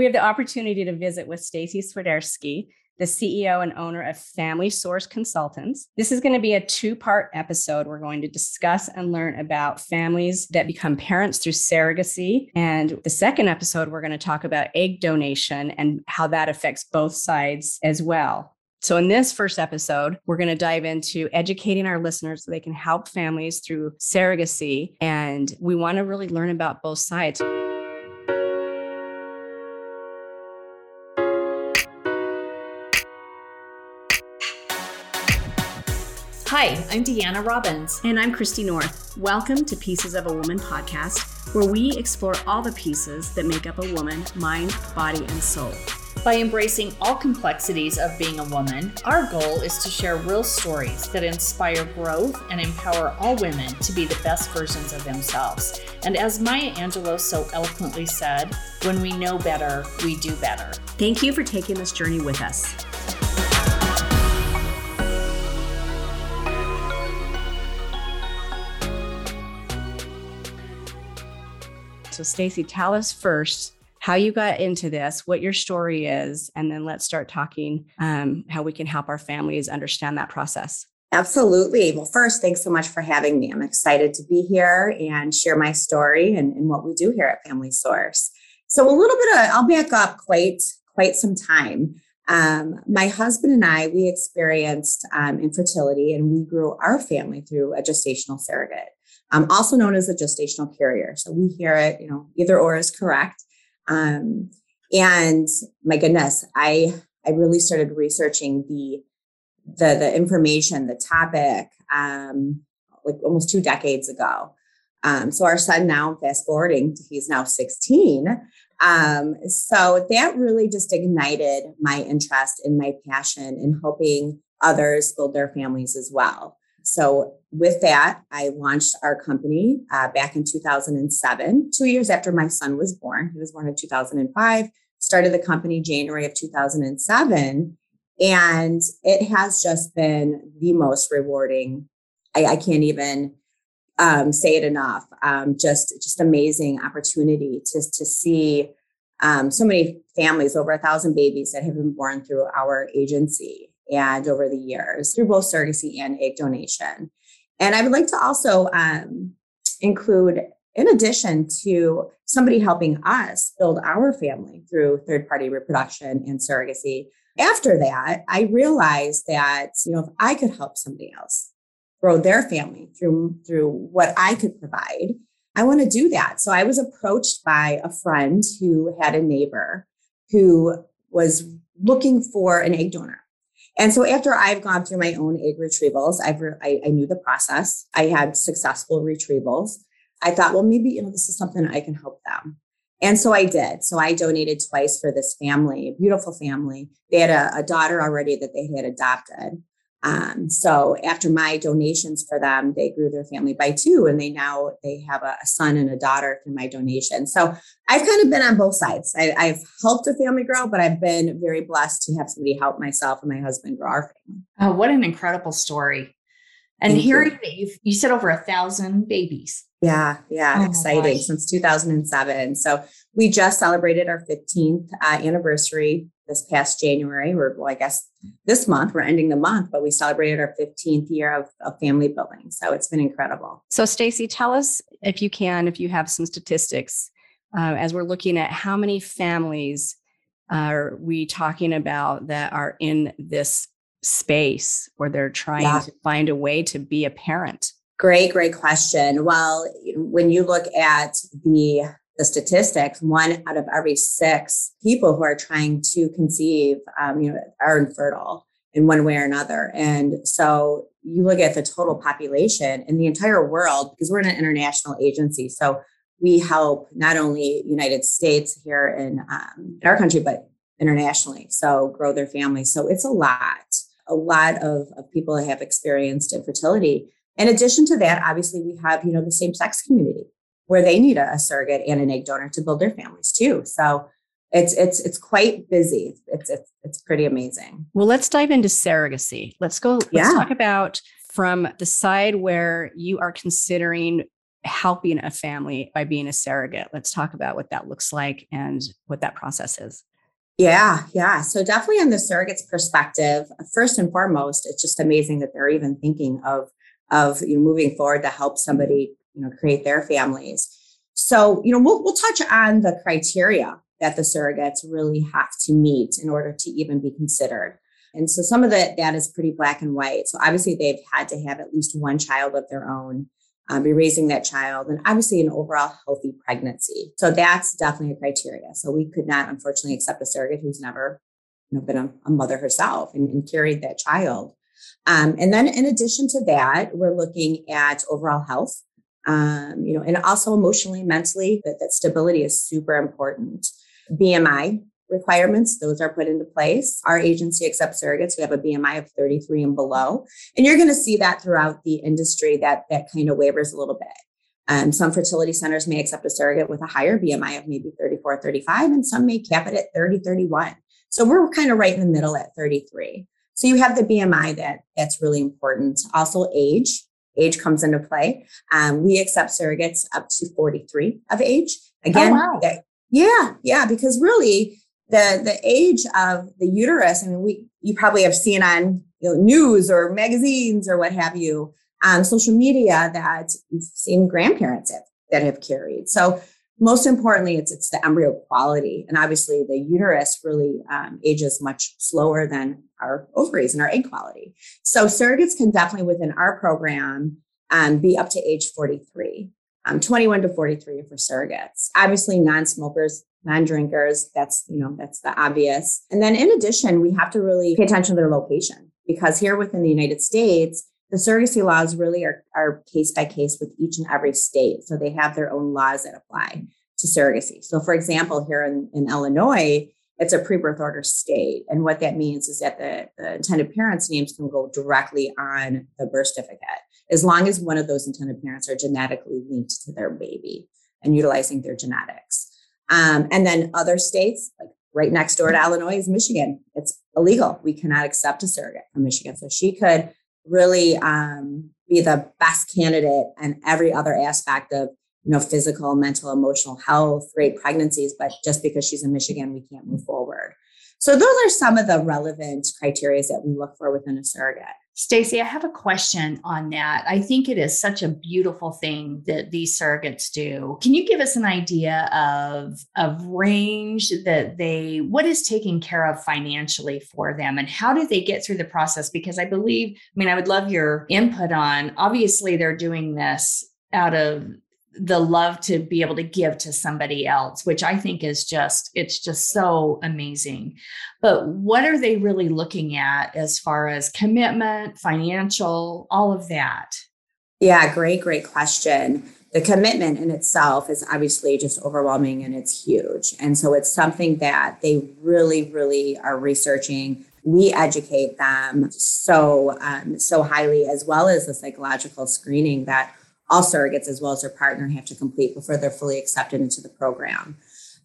We have the opportunity to visit with Stacy Swiderski, the CEO and owner of Family Source Consultants. This is going to be a two part episode. We're going to discuss and learn about families that become parents through surrogacy. And the second episode, we're going to talk about egg donation and how that affects both sides as well. So, in this first episode, we're going to dive into educating our listeners so they can help families through surrogacy. And we want to really learn about both sides. Hi, I'm Deanna Robbins. And I'm Christy North. Welcome to Pieces of a Woman podcast, where we explore all the pieces that make up a woman mind, body, and soul. By embracing all complexities of being a woman, our goal is to share real stories that inspire growth and empower all women to be the best versions of themselves. And as Maya Angelou so eloquently said, when we know better, we do better. Thank you for taking this journey with us. So, Stacy, tell us first how you got into this, what your story is, and then let's start talking um, how we can help our families understand that process. Absolutely. Well, first, thanks so much for having me. I'm excited to be here and share my story and, and what we do here at Family Source. So, a little bit of, I'll back up quite quite some time. Um, my husband and I, we experienced um, infertility and we grew our family through a gestational surrogate um, also known as a gestational carrier. So we hear it, you know, either or is correct. Um, and my goodness, I I really started researching the the the information, the topic, um, like almost two decades ago. Um, so our son now, fast forwarding, he's now 16. Um, so that really just ignited my interest and my passion in helping others build their families as well. So, with that, I launched our company uh, back in 2007, two years after my son was born. He was born in 2005, started the company January of 2007. And it has just been the most rewarding. I, I can't even um, say it enough. Um, just, just amazing opportunity to, to see um, so many families, over a thousand babies that have been born through our agency and over the years through both surrogacy and egg donation. And I would like to also um, include, in addition to somebody helping us build our family through third party reproduction and surrogacy, after that, I realized that, you know, if I could help somebody else grow their family through, through what I could provide, I want to do that. So I was approached by a friend who had a neighbor who was looking for an egg donor and so after I've gone through my own egg retrievals, I've re- I, I knew the process. I had successful retrievals. I thought, well, maybe you know this is something I can help them. And so I did. So I donated twice for this family, a beautiful family. They had a, a daughter already that they had adopted. Um, so after my donations for them, they grew their family by two, and they now they have a, a son and a daughter through my donation. So I've kind of been on both sides. I, have helped a family grow, but I've been very blessed to have somebody help myself and my husband grow our family. Oh, what an incredible story! And Thank hearing you. that you you said over a thousand babies. Yeah, yeah, oh exciting since 2007. So we just celebrated our 15th uh, anniversary this past January, or well, I guess this month, we're ending the month, but we celebrated our 15th year of, of family building. So it's been incredible. So, Stacy, tell us if you can, if you have some statistics, uh, as we're looking at how many families are we talking about that are in this space where they're trying yeah. to find a way to be a parent? Great, great question. Well, when you look at the the statistics, one out of every six people who are trying to conceive, um, you know, are infertile in one way or another. And so you look at the total population in the entire world, because we're an international agency. So we help not only United States here in, um, in our country, but internationally. So grow their families. So it's a lot, a lot of, of people have experienced infertility. In addition to that, obviously we have, you know, the same sex community where they need a, a surrogate and an egg donor to build their families too. So it's it's it's quite busy. It's it's it's pretty amazing. Well, let's dive into surrogacy. Let's go. Let's yeah. talk about from the side where you are considering helping a family by being a surrogate. Let's talk about what that looks like and what that process is. Yeah, yeah. So definitely on the surrogate's perspective, first and foremost, it's just amazing that they're even thinking of of you know moving forward to help somebody you know create their families. So you know we'll we'll touch on the criteria that the surrogates really have to meet in order to even be considered. And so some of the that is pretty black and white. So obviously they've had to have at least one child of their own, um, be raising that child, and obviously an overall healthy pregnancy. So that's definitely a criteria. So we could not unfortunately accept a surrogate who's never you know, been a, a mother herself and, and, carried that child. Um, and then in addition to that, we're looking at overall health. Um, you know, and also emotionally, mentally, that, that stability is super important. BMI, requirements, those are put into place. Our agency accepts surrogates who have a BMI of 33 and below. And you're going to see that throughout the industry that that kind of wavers a little bit. Um, some fertility centers may accept a surrogate with a higher BMI of maybe 34, 35, and some may cap it at 30, 31. So we're kind of right in the middle at 33. So you have the BMI that that's really important. Also age, age comes into play. Um, we accept surrogates up to 43 of age. Again, oh, wow. yeah, yeah, because really the the age of the uterus. I mean, we you probably have seen on you know, news or magazines or what have you on social media that you've seen grandparents have, that have carried. So most importantly, it's it's the embryo quality, and obviously the uterus really um, ages much slower than our ovaries and our egg quality. So surrogates can definitely within our program um, be up to age 43. Um, 21 to 43 for surrogates. Obviously, non-smokers non-drinkers that's you know that's the obvious and then in addition we have to really pay attention to their location because here within the united states the surrogacy laws really are, are case by case with each and every state so they have their own laws that apply to surrogacy so for example here in, in illinois it's a pre-birth order state and what that means is that the, the intended parents names can go directly on the birth certificate as long as one of those intended parents are genetically linked to their baby and utilizing their genetics um, and then other states, like right next door to Illinois, is Michigan. It's illegal. We cannot accept a surrogate from Michigan. So she could really um, be the best candidate in every other aspect of you know physical, mental, emotional health, great pregnancies. But just because she's in Michigan, we can't move forward. So those are some of the relevant criteria that we look for within a surrogate. Stacy, I have a question on that. I think it is such a beautiful thing that these surrogates do. Can you give us an idea of of range that they what is taken care of financially for them and how do they get through the process because I believe I mean I would love your input on obviously they're doing this out of the love to be able to give to somebody else which i think is just it's just so amazing. But what are they really looking at as far as commitment financial all of that? Yeah great great question. The commitment in itself is obviously just overwhelming and it's huge. And so it's something that they really really are researching. We educate them so um, so highly as well as the psychological screening that all surrogates as well as their partner have to complete before they're fully accepted into the program.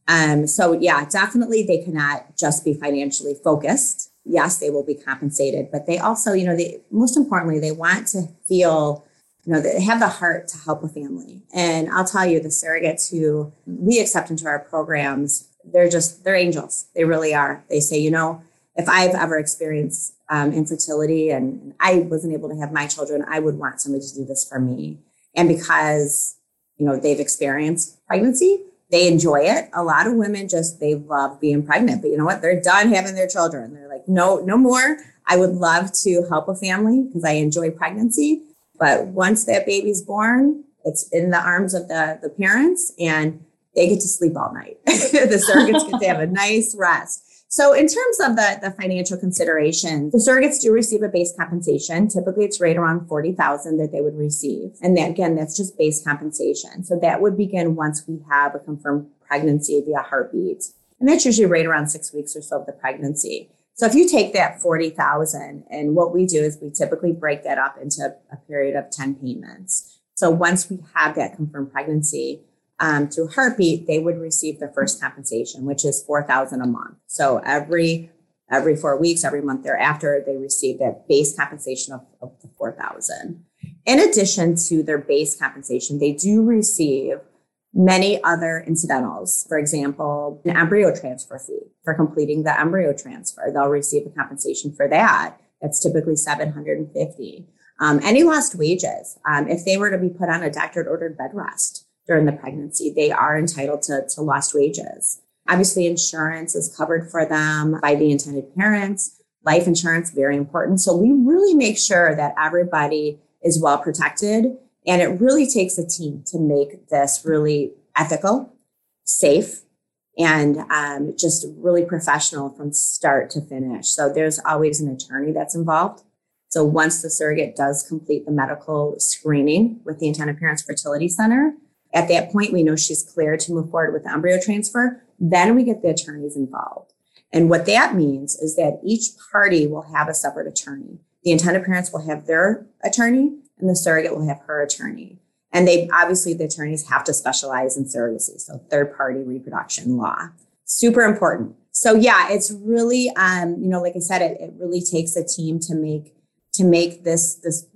Um, so yeah, definitely they cannot just be financially focused. Yes, they will be compensated, but they also, you know, they most importantly, they want to feel, you know, they have the heart to help a family. And I'll tell you, the surrogates who we accept into our programs, they're just they're angels. They really are. They say, you know, if I've ever experienced um, infertility and I wasn't able to have my children, I would want somebody to do this for me. And because, you know, they've experienced pregnancy, they enjoy it. A lot of women just, they love being pregnant, but you know what? They're done having their children. They're like, no, no more. I would love to help a family because I enjoy pregnancy. But once that baby's born, it's in the arms of the, the parents and they get to sleep all night. the surrogates get to have a nice rest. So in terms of the, the financial consideration, the surrogates do receive a base compensation. Typically it's right around 40,000 that they would receive. And that, again, that's just base compensation. So that would begin once we have a confirmed pregnancy via heartbeat. And that's usually right around six weeks or so of the pregnancy. So if you take that 40,000 and what we do is we typically break that up into a period of 10 payments. So once we have that confirmed pregnancy, um, through Heartbeat, they would receive their first compensation, which is four thousand a month. So every every four weeks, every month thereafter, they receive that base compensation of, of the four thousand. In addition to their base compensation, they do receive many other incidentals. For example, an embryo transfer fee for completing the embryo transfer. They'll receive a compensation for that. That's typically 750. Um, any lost wages, um, if they were to be put on a doctor ordered bed rest during the pregnancy, they are entitled to, to lost wages. Obviously, insurance is covered for them by the intended parents. Life insurance, very important. So we really make sure that everybody is well protected. And it really takes a team to make this really ethical, safe, and um, just really professional from start to finish. So there's always an attorney that's involved. So once the surrogate does complete the medical screening with the intended parents fertility center, at that point we know she's cleared to move forward with the embryo transfer. Then we get the attorneys involved. And what that means is that each party will have a separate attorney. The intended parents will have their attorney and the surrogate will have her attorney. And they obviously, the attorneys have to specialize in surrogacy, so third party reproduction law. Super important. So yeah, it's really, um, you know, like I said, it, it really takes a team to make to make this this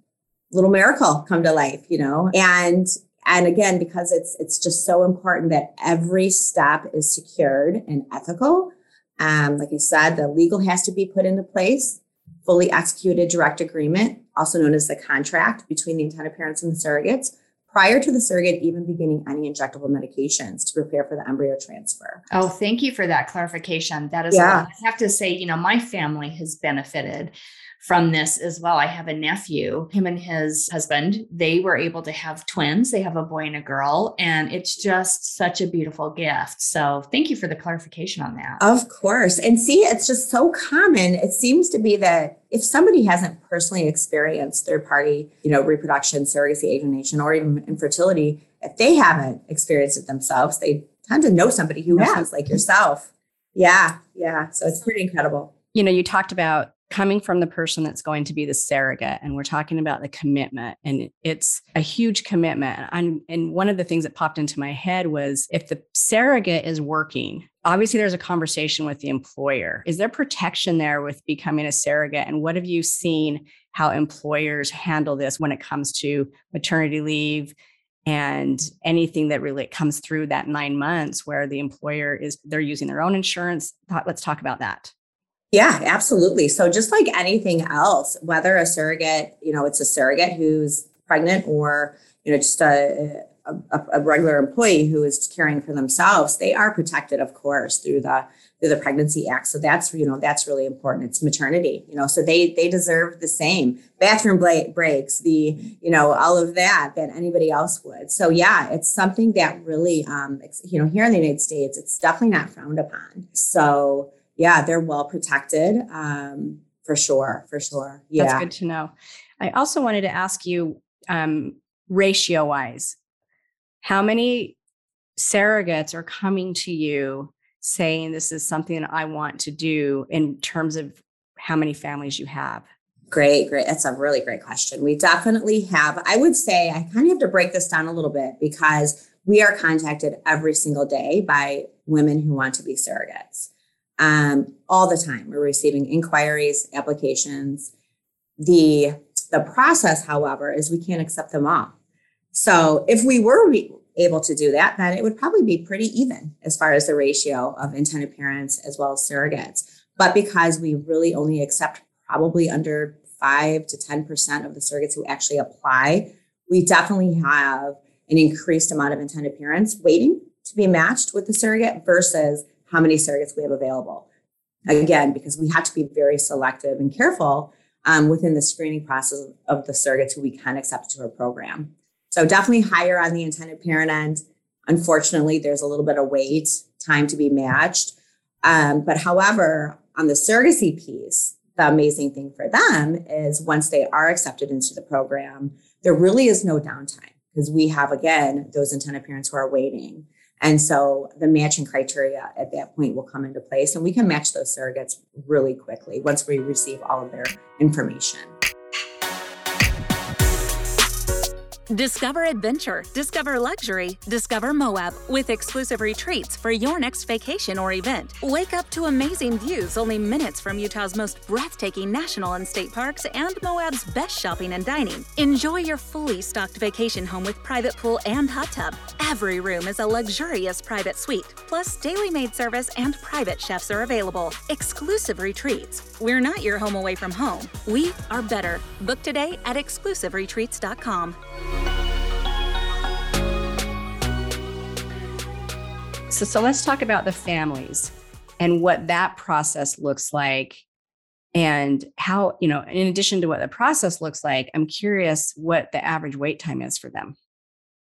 little miracle come to life, you know, and and again because it's it's just so important that every step is secured and ethical um, like i said the legal has to be put into place fully executed direct agreement also known as the contract between the intended parents and the surrogates prior to the surrogate even beginning any injectable medications to prepare for the embryo transfer. Oh, thank you for that clarification. That is, yeah. I have to say, you know, my family has benefited from this as well. I have a nephew, him and his husband, they were able to have twins. They have a boy and a girl, and it's just such a beautiful gift. So, thank you for the clarification on that. Of course. And see, it's just so common. It seems to be that if somebody hasn't personally experienced third party, you know, reproduction, surrogacy, alienation, or even infertility, if they haven't experienced it themselves, they tend to know somebody who has, like yourself. Yeah, yeah. So it's pretty incredible. You know, you talked about coming from the person that's going to be the surrogate and we're talking about the commitment and it's a huge commitment. And, one of the things that popped into my head was if the surrogate is working obviously there's a conversation with the employer. Is there protection there with becoming a surrogate? And what have you seen how employers handle this when it comes to maternity leave and anything that really comes through that nine months where the employer is they're using their own insurance? Let's talk about that yeah, absolutely. So just like anything else, whether a surrogate, you know, it's a surrogate who's pregnant or, you know, just a, a, a, regular employee who is caring for themselves, they are protected, of course, through the through the Pregnancy Act. So that's you know that's really important. It's maternity, you know, so they they deserve the same bathroom breaks, the you know all of that that anybody else would. So yeah, it's something that really, um, you know, here in the United States, it's definitely not frowned upon. So yeah, they're well protected um, for sure. For sure. Yeah. That's good to know. I also wanted to ask you um, ratio wise, how many surrogates are coming to you saying this is something I want to do in terms of how many families you have? Great, great. That's a really great question. We definitely have. I would say I kind of have to break this down a little bit because we are contacted every single day by women who want to be surrogates um, all the time. We're receiving inquiries, applications. The the process, however, is we can't accept them all. So if we were re- able to do that, then it would probably be pretty even as far as the ratio of intended parents as well as surrogates. But because we really only accept probably under five to 10% of the surrogates who actually apply, we definitely have an increased amount of intended parents waiting to be matched with the surrogate versus how many surrogates we have available. Again, because we have to be very selective and careful um, within the screening process of the surrogates who we can accept to our program. So definitely higher on the intended parent end. Unfortunately, there's a little bit of wait time to be matched. Um, but however, on the surrogacy piece, the amazing thing for them is once they are accepted into the program, there really is no downtime because we have, again, those intended parents who are waiting. And so the matching criteria at that point will come into place, and we can match those surrogates really quickly once we receive all of their information. Discover adventure, discover luxury, discover Moab with exclusive retreats for your next vacation or event. Wake up to amazing views only minutes from Utah's most breathtaking national and state parks and Moab's best shopping and dining. Enjoy your fully stocked vacation home with private pool and hot tub. Every room is a luxurious private suite, plus daily maid service and private chefs are available. Exclusive retreats. We're not your home away from home. We are better. Book today at exclusiveretreats.com. So, so let's talk about the families and what that process looks like and how, you know, in addition to what the process looks like, I'm curious what the average wait time is for them.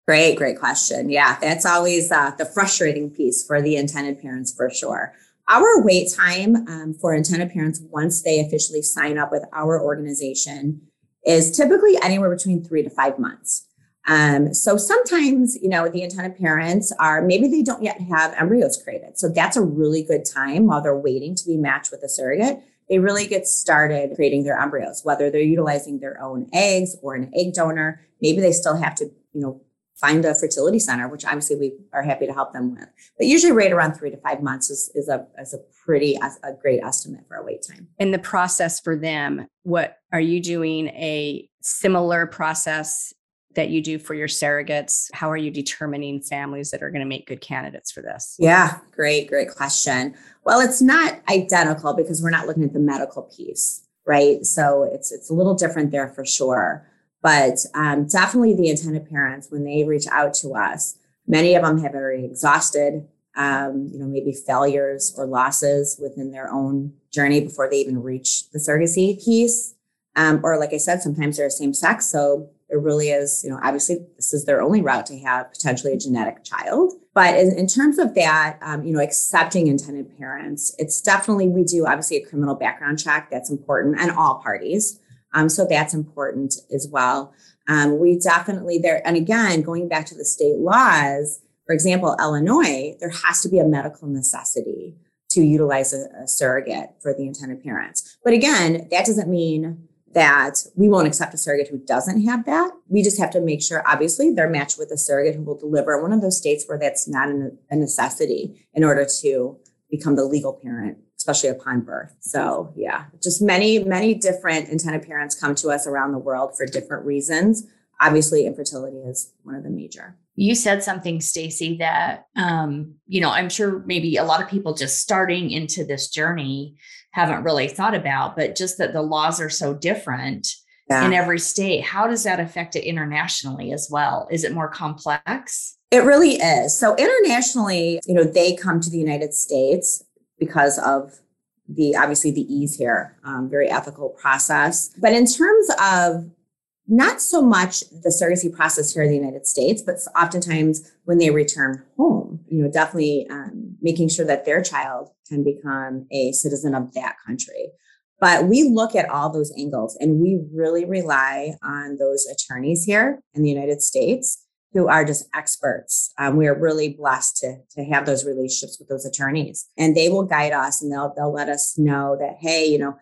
Great, great question. Yeah, that's always uh, the frustrating piece for the intended parents for sure. Our wait time um, for intended parents once they officially sign up with our organization is typically anywhere between three to five months. Um, so sometimes, you know, the intended parents are maybe they don't yet have embryos created. So that's a really good time while they're waiting to be matched with a surrogate. They really get started creating their embryos, whether they're utilizing their own eggs or an egg donor. Maybe they still have to, you know, find a fertility center, which obviously we are happy to help them with. But usually, right around three to five months is, is a is a pretty a great estimate for a wait time. In the process for them, what are you doing? A similar process that you do for your surrogates? How are you determining families that are going to make good candidates for this? Yeah, great, great question. Well, it's not identical because we're not looking at the medical piece, right? So it's it's a little different there for sure. But um, definitely the intended parents, when they reach out to us, many of them have already exhausted, um, you know, maybe failures or losses within their own journey before they even reach the surrogacy piece. Um, or like I said, sometimes they're same sex. So it really is, you know, obviously this is their only route to have potentially a genetic child. But in, in terms of that, um, you know, accepting intended parents, it's definitely, we do obviously a criminal background check. That's important and all parties. Um, so that's important as well. Um, we definitely there, and again, going back to the state laws, for example, Illinois, there has to be a medical necessity to utilize a, a surrogate for the intended parents. But again, that doesn't mean that we won't accept a surrogate who doesn't have that. We just have to make sure, obviously, they're matched with a surrogate who will deliver one of those states where that's not a necessity in order to become the legal parent, especially upon birth. So, yeah, just many, many different intended parents come to us around the world for different reasons. Obviously, infertility is one of the major. You said something, Stacy, that um, you know, I'm sure maybe a lot of people just starting into this journey haven't really thought about, but just that the laws are so different yeah. in every state. How does that affect it internationally as well? Is it more complex? It really is. So internationally, you know, they come to the United States because of the obviously the ease here, um, very ethical process. But in terms of not so much the surrogacy process here in the United States, but oftentimes when they return home, you know, definitely um, making sure that their child can become a citizen of that country. But we look at all those angles and we really rely on those attorneys here in the United States who are just experts. Um, we are really blessed to, to have those relationships with those attorneys and they will guide us and they'll, they'll let us know that, hey, you know,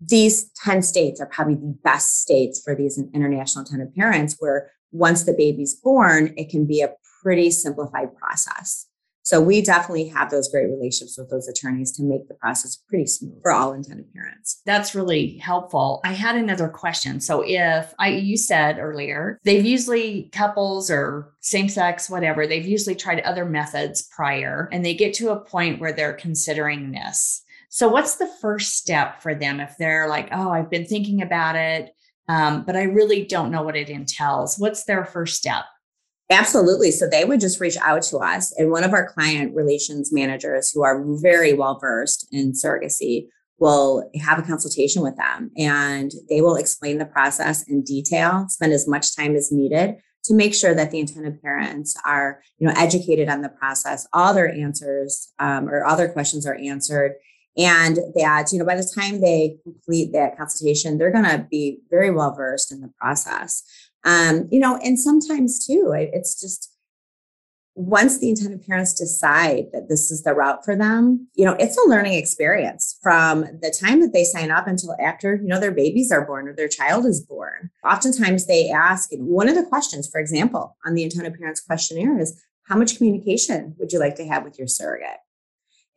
these 10 states are probably the best states for these international intended parents where once the baby's born, it can be a pretty simplified process. So we definitely have those great relationships with those attorneys to make the process pretty smooth for all intended parents. That's really helpful. I had another question. So if I you said earlier, they've usually couples or same sex whatever, they've usually tried other methods prior and they get to a point where they're considering this. So, what's the first step for them if they're like, oh, I've been thinking about it, um, but I really don't know what it entails? What's their first step? Absolutely. So they would just reach out to us, and one of our client relations managers, who are very well versed in surrogacy, will have a consultation with them and they will explain the process in detail, spend as much time as needed to make sure that the intended parents are you know educated on the process all their answers um, or other questions are answered and that you know by the time they complete that consultation they're going to be very well versed in the process um, you know and sometimes too it's just once the intended parents decide that this is the route for them, you know, it's a learning experience from the time that they sign up until after, you know, their babies are born or their child is born. Oftentimes they ask, one of the questions, for example, on the intended parents questionnaire is, how much communication would you like to have with your surrogate?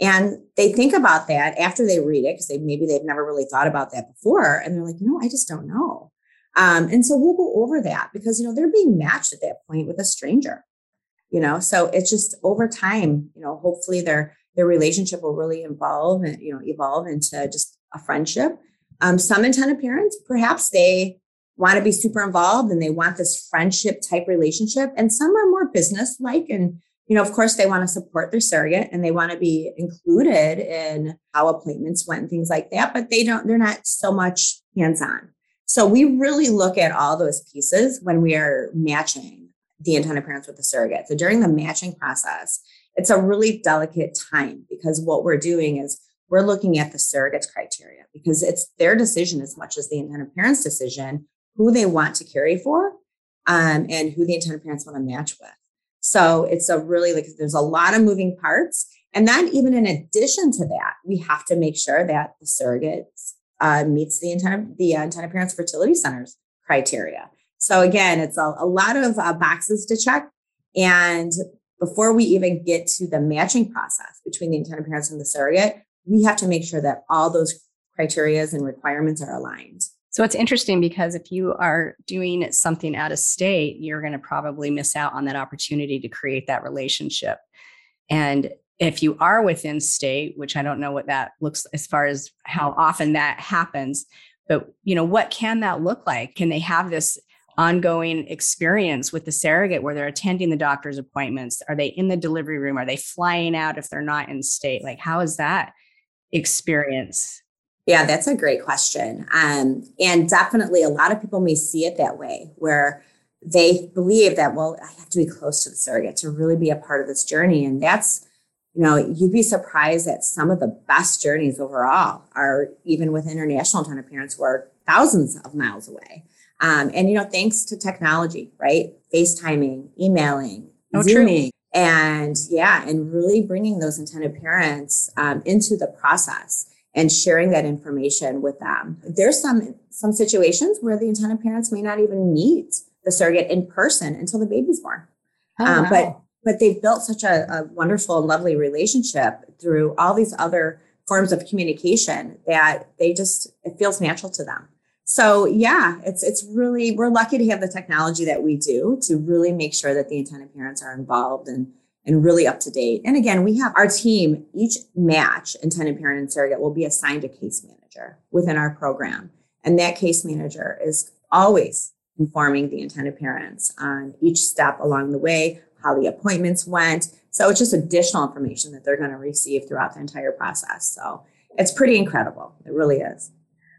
And they think about that after they read it, because they maybe they've never really thought about that before. And they're like, you know, I just don't know. Um, and so we'll go over that because, you know, they're being matched at that point with a stranger, you know, so it's just over time, you know, hopefully their, their relationship will really evolve and, you know, evolve into just a friendship. Um, some intended parents, perhaps they want to be super involved and they want this friendship type relationship. And some are more business like and you know, of course, they want to support their surrogate and they want to be included in how appointments went and things like that, but they don't, they're not so much hands on. So we really look at all those pieces when we are matching the intended parents with the surrogate. So during the matching process, it's a really delicate time because what we're doing is we're looking at the surrogate's criteria because it's their decision as much as the intended parents' decision who they want to carry for um, and who the intended parents want to match with. So it's a really like there's a lot of moving parts. And then even in addition to that, we have to make sure that the surrogate uh, meets the intended the uh, intended parents fertility centers criteria. So again, it's a, a lot of uh, boxes to check. And before we even get to the matching process between the intended parents and the surrogate, we have to make sure that all those criterias and requirements are aligned. So it's interesting because if you are doing something out of state, you're going to probably miss out on that opportunity to create that relationship. And if you are within state, which I don't know what that looks as far as how often that happens, but you know, what can that look like? Can they have this ongoing experience with the surrogate where they're attending the doctor's appointments? Are they in the delivery room? Are they flying out if they're not in state? Like, how is that experience? Yeah, that's a great question. Um, and definitely a lot of people may see it that way, where they believe that, well, I have to be close to the surrogate to really be a part of this journey. And that's, you know, you'd be surprised that some of the best journeys overall are even with international intended parents who are thousands of miles away. Um, and, you know, thanks to technology, right? FaceTiming, emailing, oh, Zooming. True. And yeah, and really bringing those intended parents um, into the process and sharing that information with them. There's some some situations where the intended parents may not even meet the surrogate in person until the baby's born. Oh, um, wow. But but they've built such a, a wonderful and lovely relationship through all these other forms of communication that they just it feels natural to them. So yeah, it's it's really we're lucky to have the technology that we do to really make sure that the intended parents are involved and and really up to date. And again, we have our team, each match, intended parent and surrogate, will be assigned a case manager within our program. And that case manager is always informing the intended parents on each step along the way, how the appointments went. So it's just additional information that they're going to receive throughout the entire process. So it's pretty incredible. It really is.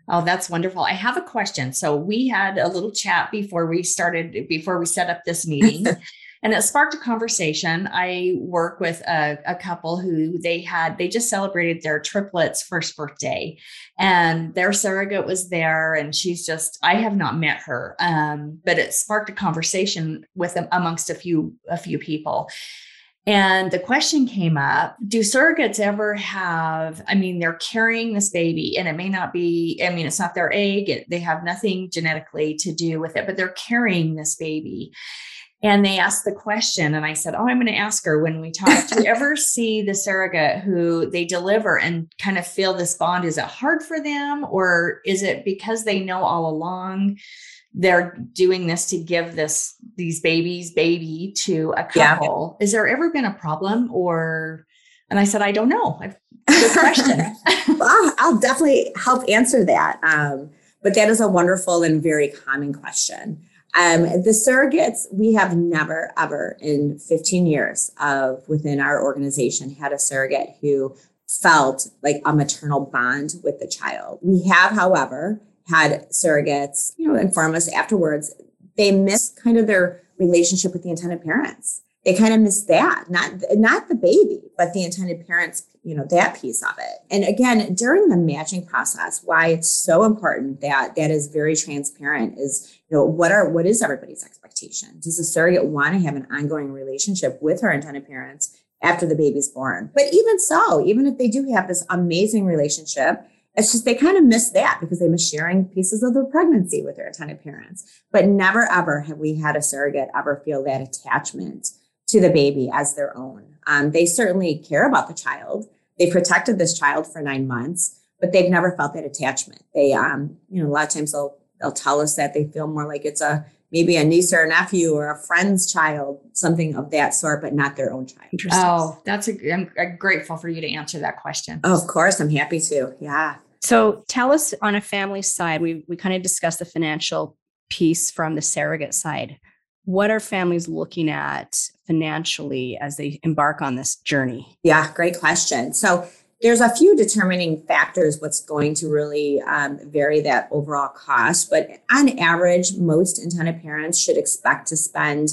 Oh, that's wonderful. I have a question. So we had a little chat before we started, before we set up this meeting. and it sparked a conversation. I work with a, a, couple who they had, they just celebrated their triplets' first birthday, and their surrogate was there. And she's just, I have not met her, um, but it sparked a conversation with them amongst a few, a few people. And the question came up Do surrogates ever have? I mean, they're carrying this baby, and it may not be, I mean, it's not their egg, it, they have nothing genetically to do with it, but they're carrying this baby. And they asked the question, and I said, Oh, I'm going to ask her when we talk. Do you ever see the surrogate who they deliver and kind of feel this bond? Is it hard for them, or is it because they know all along they're doing this to give this these babies baby to a couple? Yeah. Is there ever been a problem, or? And I said, I don't know. I've, good question. well, I'll definitely help answer that. Um, but that is a wonderful and very common question. Um, the surrogates, we have never, ever in 15 years of within our organization had a surrogate who felt like a maternal bond with the child. We have, however, had surrogates, you know, inform us afterwards they miss kind of their relationship with the intended parents. they kind of miss that, not not the baby, but the intended parents, you know, that piece of it. And again, during the matching process, why it's so important that that is very transparent is, you know, what are what is everybody's expectation? Does the surrogate want to have an ongoing relationship with her intended parents after the baby's born? But even so, even if they do have this amazing relationship, it's just they kind of miss that because they miss sharing pieces of their pregnancy with their intended parents. But never ever have we had a surrogate ever feel that attachment to the baby as their own. Um, they certainly care about the child. They protected this child for nine months, but they've never felt that attachment. They, um, you know, a lot of times they'll they'll tell us that they feel more like it's a maybe a niece or a nephew or a friend's child, something of that sort, but not their own child. Oh, that's a. I'm grateful for you to answer that question. Oh, of course, I'm happy to. Yeah. So tell us on a family side, we we kind of discussed the financial piece from the surrogate side what are families looking at financially as they embark on this journey? Yeah, great question. So there's a few determining factors what's going to really um, vary that overall cost but on average most intended parents should expect to spend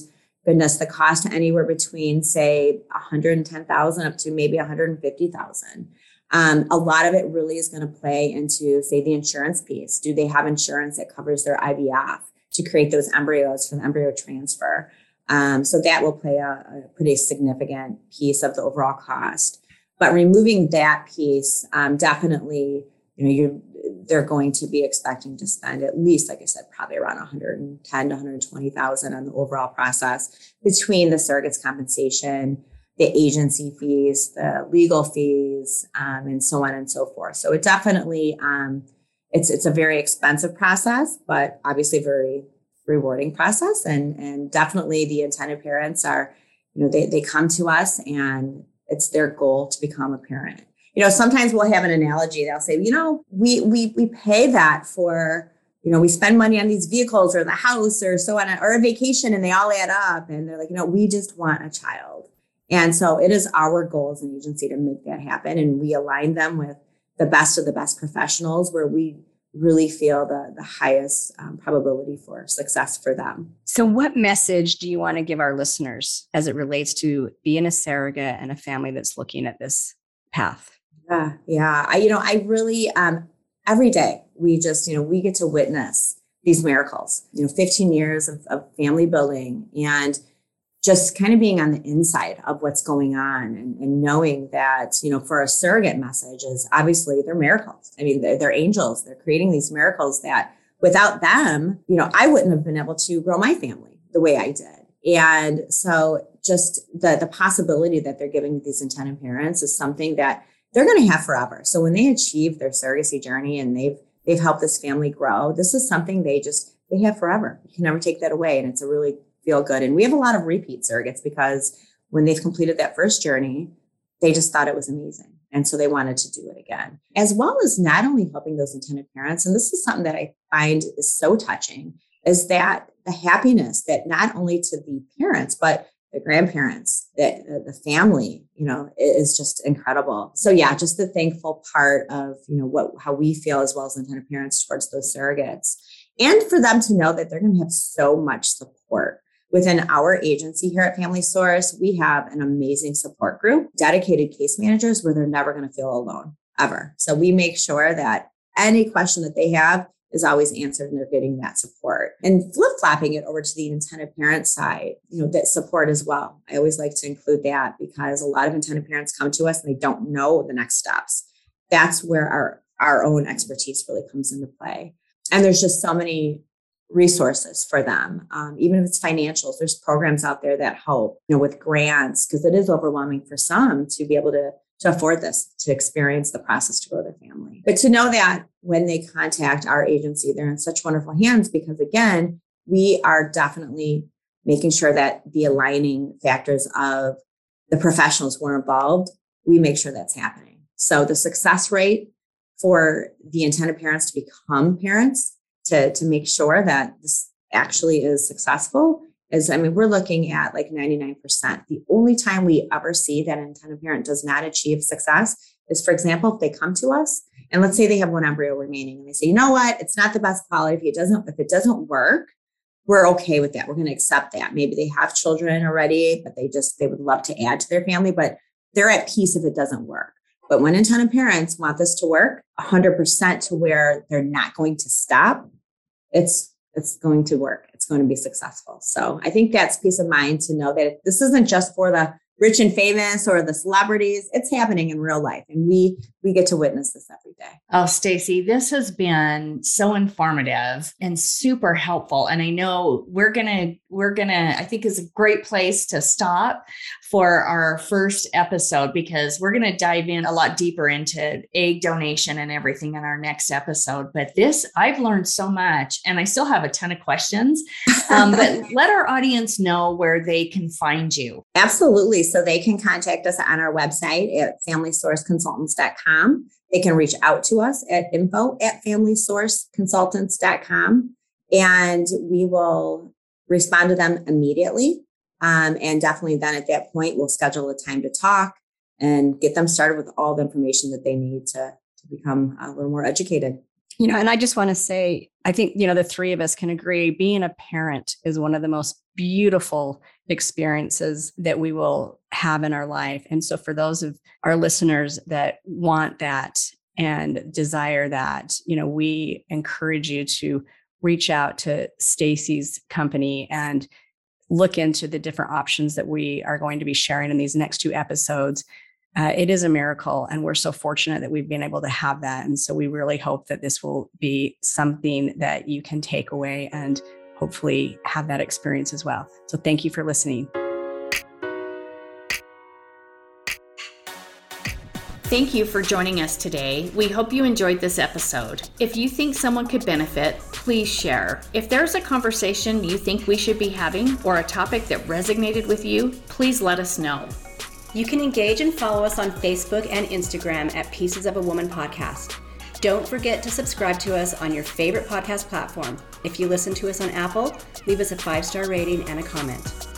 goodness the cost anywhere between say 110000 up to maybe 150000 um, a lot of it really is going to play into say the insurance piece do they have insurance that covers their ivf to create those embryos for the embryo transfer. Um, so that will play a, a, pretty significant piece of the overall cost. But removing that piece, um, definitely, you know, you're they're going to be expecting to spend at least, like I said, probably around 110 to 120,000 on the overall process between the surrogate's compensation, the agency fees, the legal fees, um, and so on and so forth. So it definitely um, it's it's a very expensive process, but obviously very rewarding process. And and definitely the intended parents are, you know, they they come to us and it's their goal to become a parent. You know, sometimes we'll have an analogy. They'll say, you know, we we we pay that for you know, we spend money on these vehicles or the house or so on, or a vacation, and they all add up. And they're like, you know, we just want a child. And so it is our goal as an agency to make that happen. And we align them with the best of the best professionals where we really feel the, the highest um, probability for success for them. So, what message do you want to give our listeners as it relates to being a surrogate and a family that's looking at this path? Yeah, yeah. I, you know, I really, um, every day we just, you know, we get to witness these miracles, you know, 15 years of, of family building and just kind of being on the inside of what's going on and, and, knowing that, you know, for a surrogate message is obviously they're miracles. I mean, they're, they're angels. They're creating these miracles that without them, you know, I wouldn't have been able to grow my family the way I did. And so just the, the possibility that they're giving these intended parents is something that they're going to have forever. So when they achieve their surrogacy journey and they've, they've helped this family grow, this is something they just, they have forever. You can never take that away. And it's a really feel good. And we have a lot of repeat surrogates because when they've completed that first journey, they just thought it was amazing. And so they wanted to do it again, as well as not only helping those intended parents. And this is something that I find is so touching is that the happiness that not only to the parents, but the grandparents, the, the family, you know, is just incredible. So yeah, just the thankful part of, you know, what, how we feel as well as intended parents towards those surrogates and for them to know that they're going to have so much support Within our agency here at Family Source, we have an amazing support group, dedicated case managers where they're never going to feel alone ever. So we make sure that any question that they have is always answered and they're getting that support. And flip flopping it over to the intended parent side, you know, that support as well. I always like to include that because a lot of intended parents come to us and they don't know the next steps. That's where our, our own expertise really comes into play. And there's just so many resources for them um, even if it's financials there's programs out there that help you know with grants because it is overwhelming for some to be able to to afford this to experience the process to grow their family. But to know that when they contact our agency they're in such wonderful hands because again we are definitely making sure that the aligning factors of the professionals who are involved we make sure that's happening. So the success rate for the intended parents to become parents to to make sure that this actually is successful is I mean, we're looking at like 99%. The only time we ever see that an intended parent does not achieve success is, for example, if they come to us and let's say they have one embryo remaining and they say, you know what, it's not the best quality. If it doesn't, if it doesn't work, we're okay with that. We're going to accept that. Maybe they have children already, but they just, they would love to add to their family, but they're at peace if it doesn't work. But when in ton of parents want this to work 100% to where they're not going to stop, it's it's going to work. It's going to be successful. So I think that's peace of mind to know that this isn't just for the rich and famous or the celebrities. It's happening in real life, and we we get to witness this every day. Oh, Stacy, this has been so informative and super helpful. And I know we're gonna we're gonna I think is a great place to stop for our first episode because we're gonna dive in a lot deeper into egg donation and everything in our next episode. But this I've learned so much, and I still have a ton of questions. Um, but let our audience know where they can find you. Absolutely. So they can contact us on our website at familysourceconsultants.com. They can reach out to us at info at familysourceconsultants.com and we will respond to them immediately. Um, and definitely then at that point, we'll schedule a time to talk and get them started with all the information that they need to, to become a little more educated. You know, and I just want to say, I think, you know, the three of us can agree being a parent is one of the most beautiful experiences that we will have in our life. And so, for those of our listeners that want that and desire that, you know, we encourage you to reach out to Stacy's company and look into the different options that we are going to be sharing in these next two episodes. Uh, it is a miracle, and we're so fortunate that we've been able to have that. And so, we really hope that this will be something that you can take away and hopefully have that experience as well. So, thank you for listening. Thank you for joining us today. We hope you enjoyed this episode. If you think someone could benefit, please share. If there's a conversation you think we should be having or a topic that resonated with you, please let us know. You can engage and follow us on Facebook and Instagram at Pieces of a Woman Podcast. Don't forget to subscribe to us on your favorite podcast platform. If you listen to us on Apple, leave us a five star rating and a comment.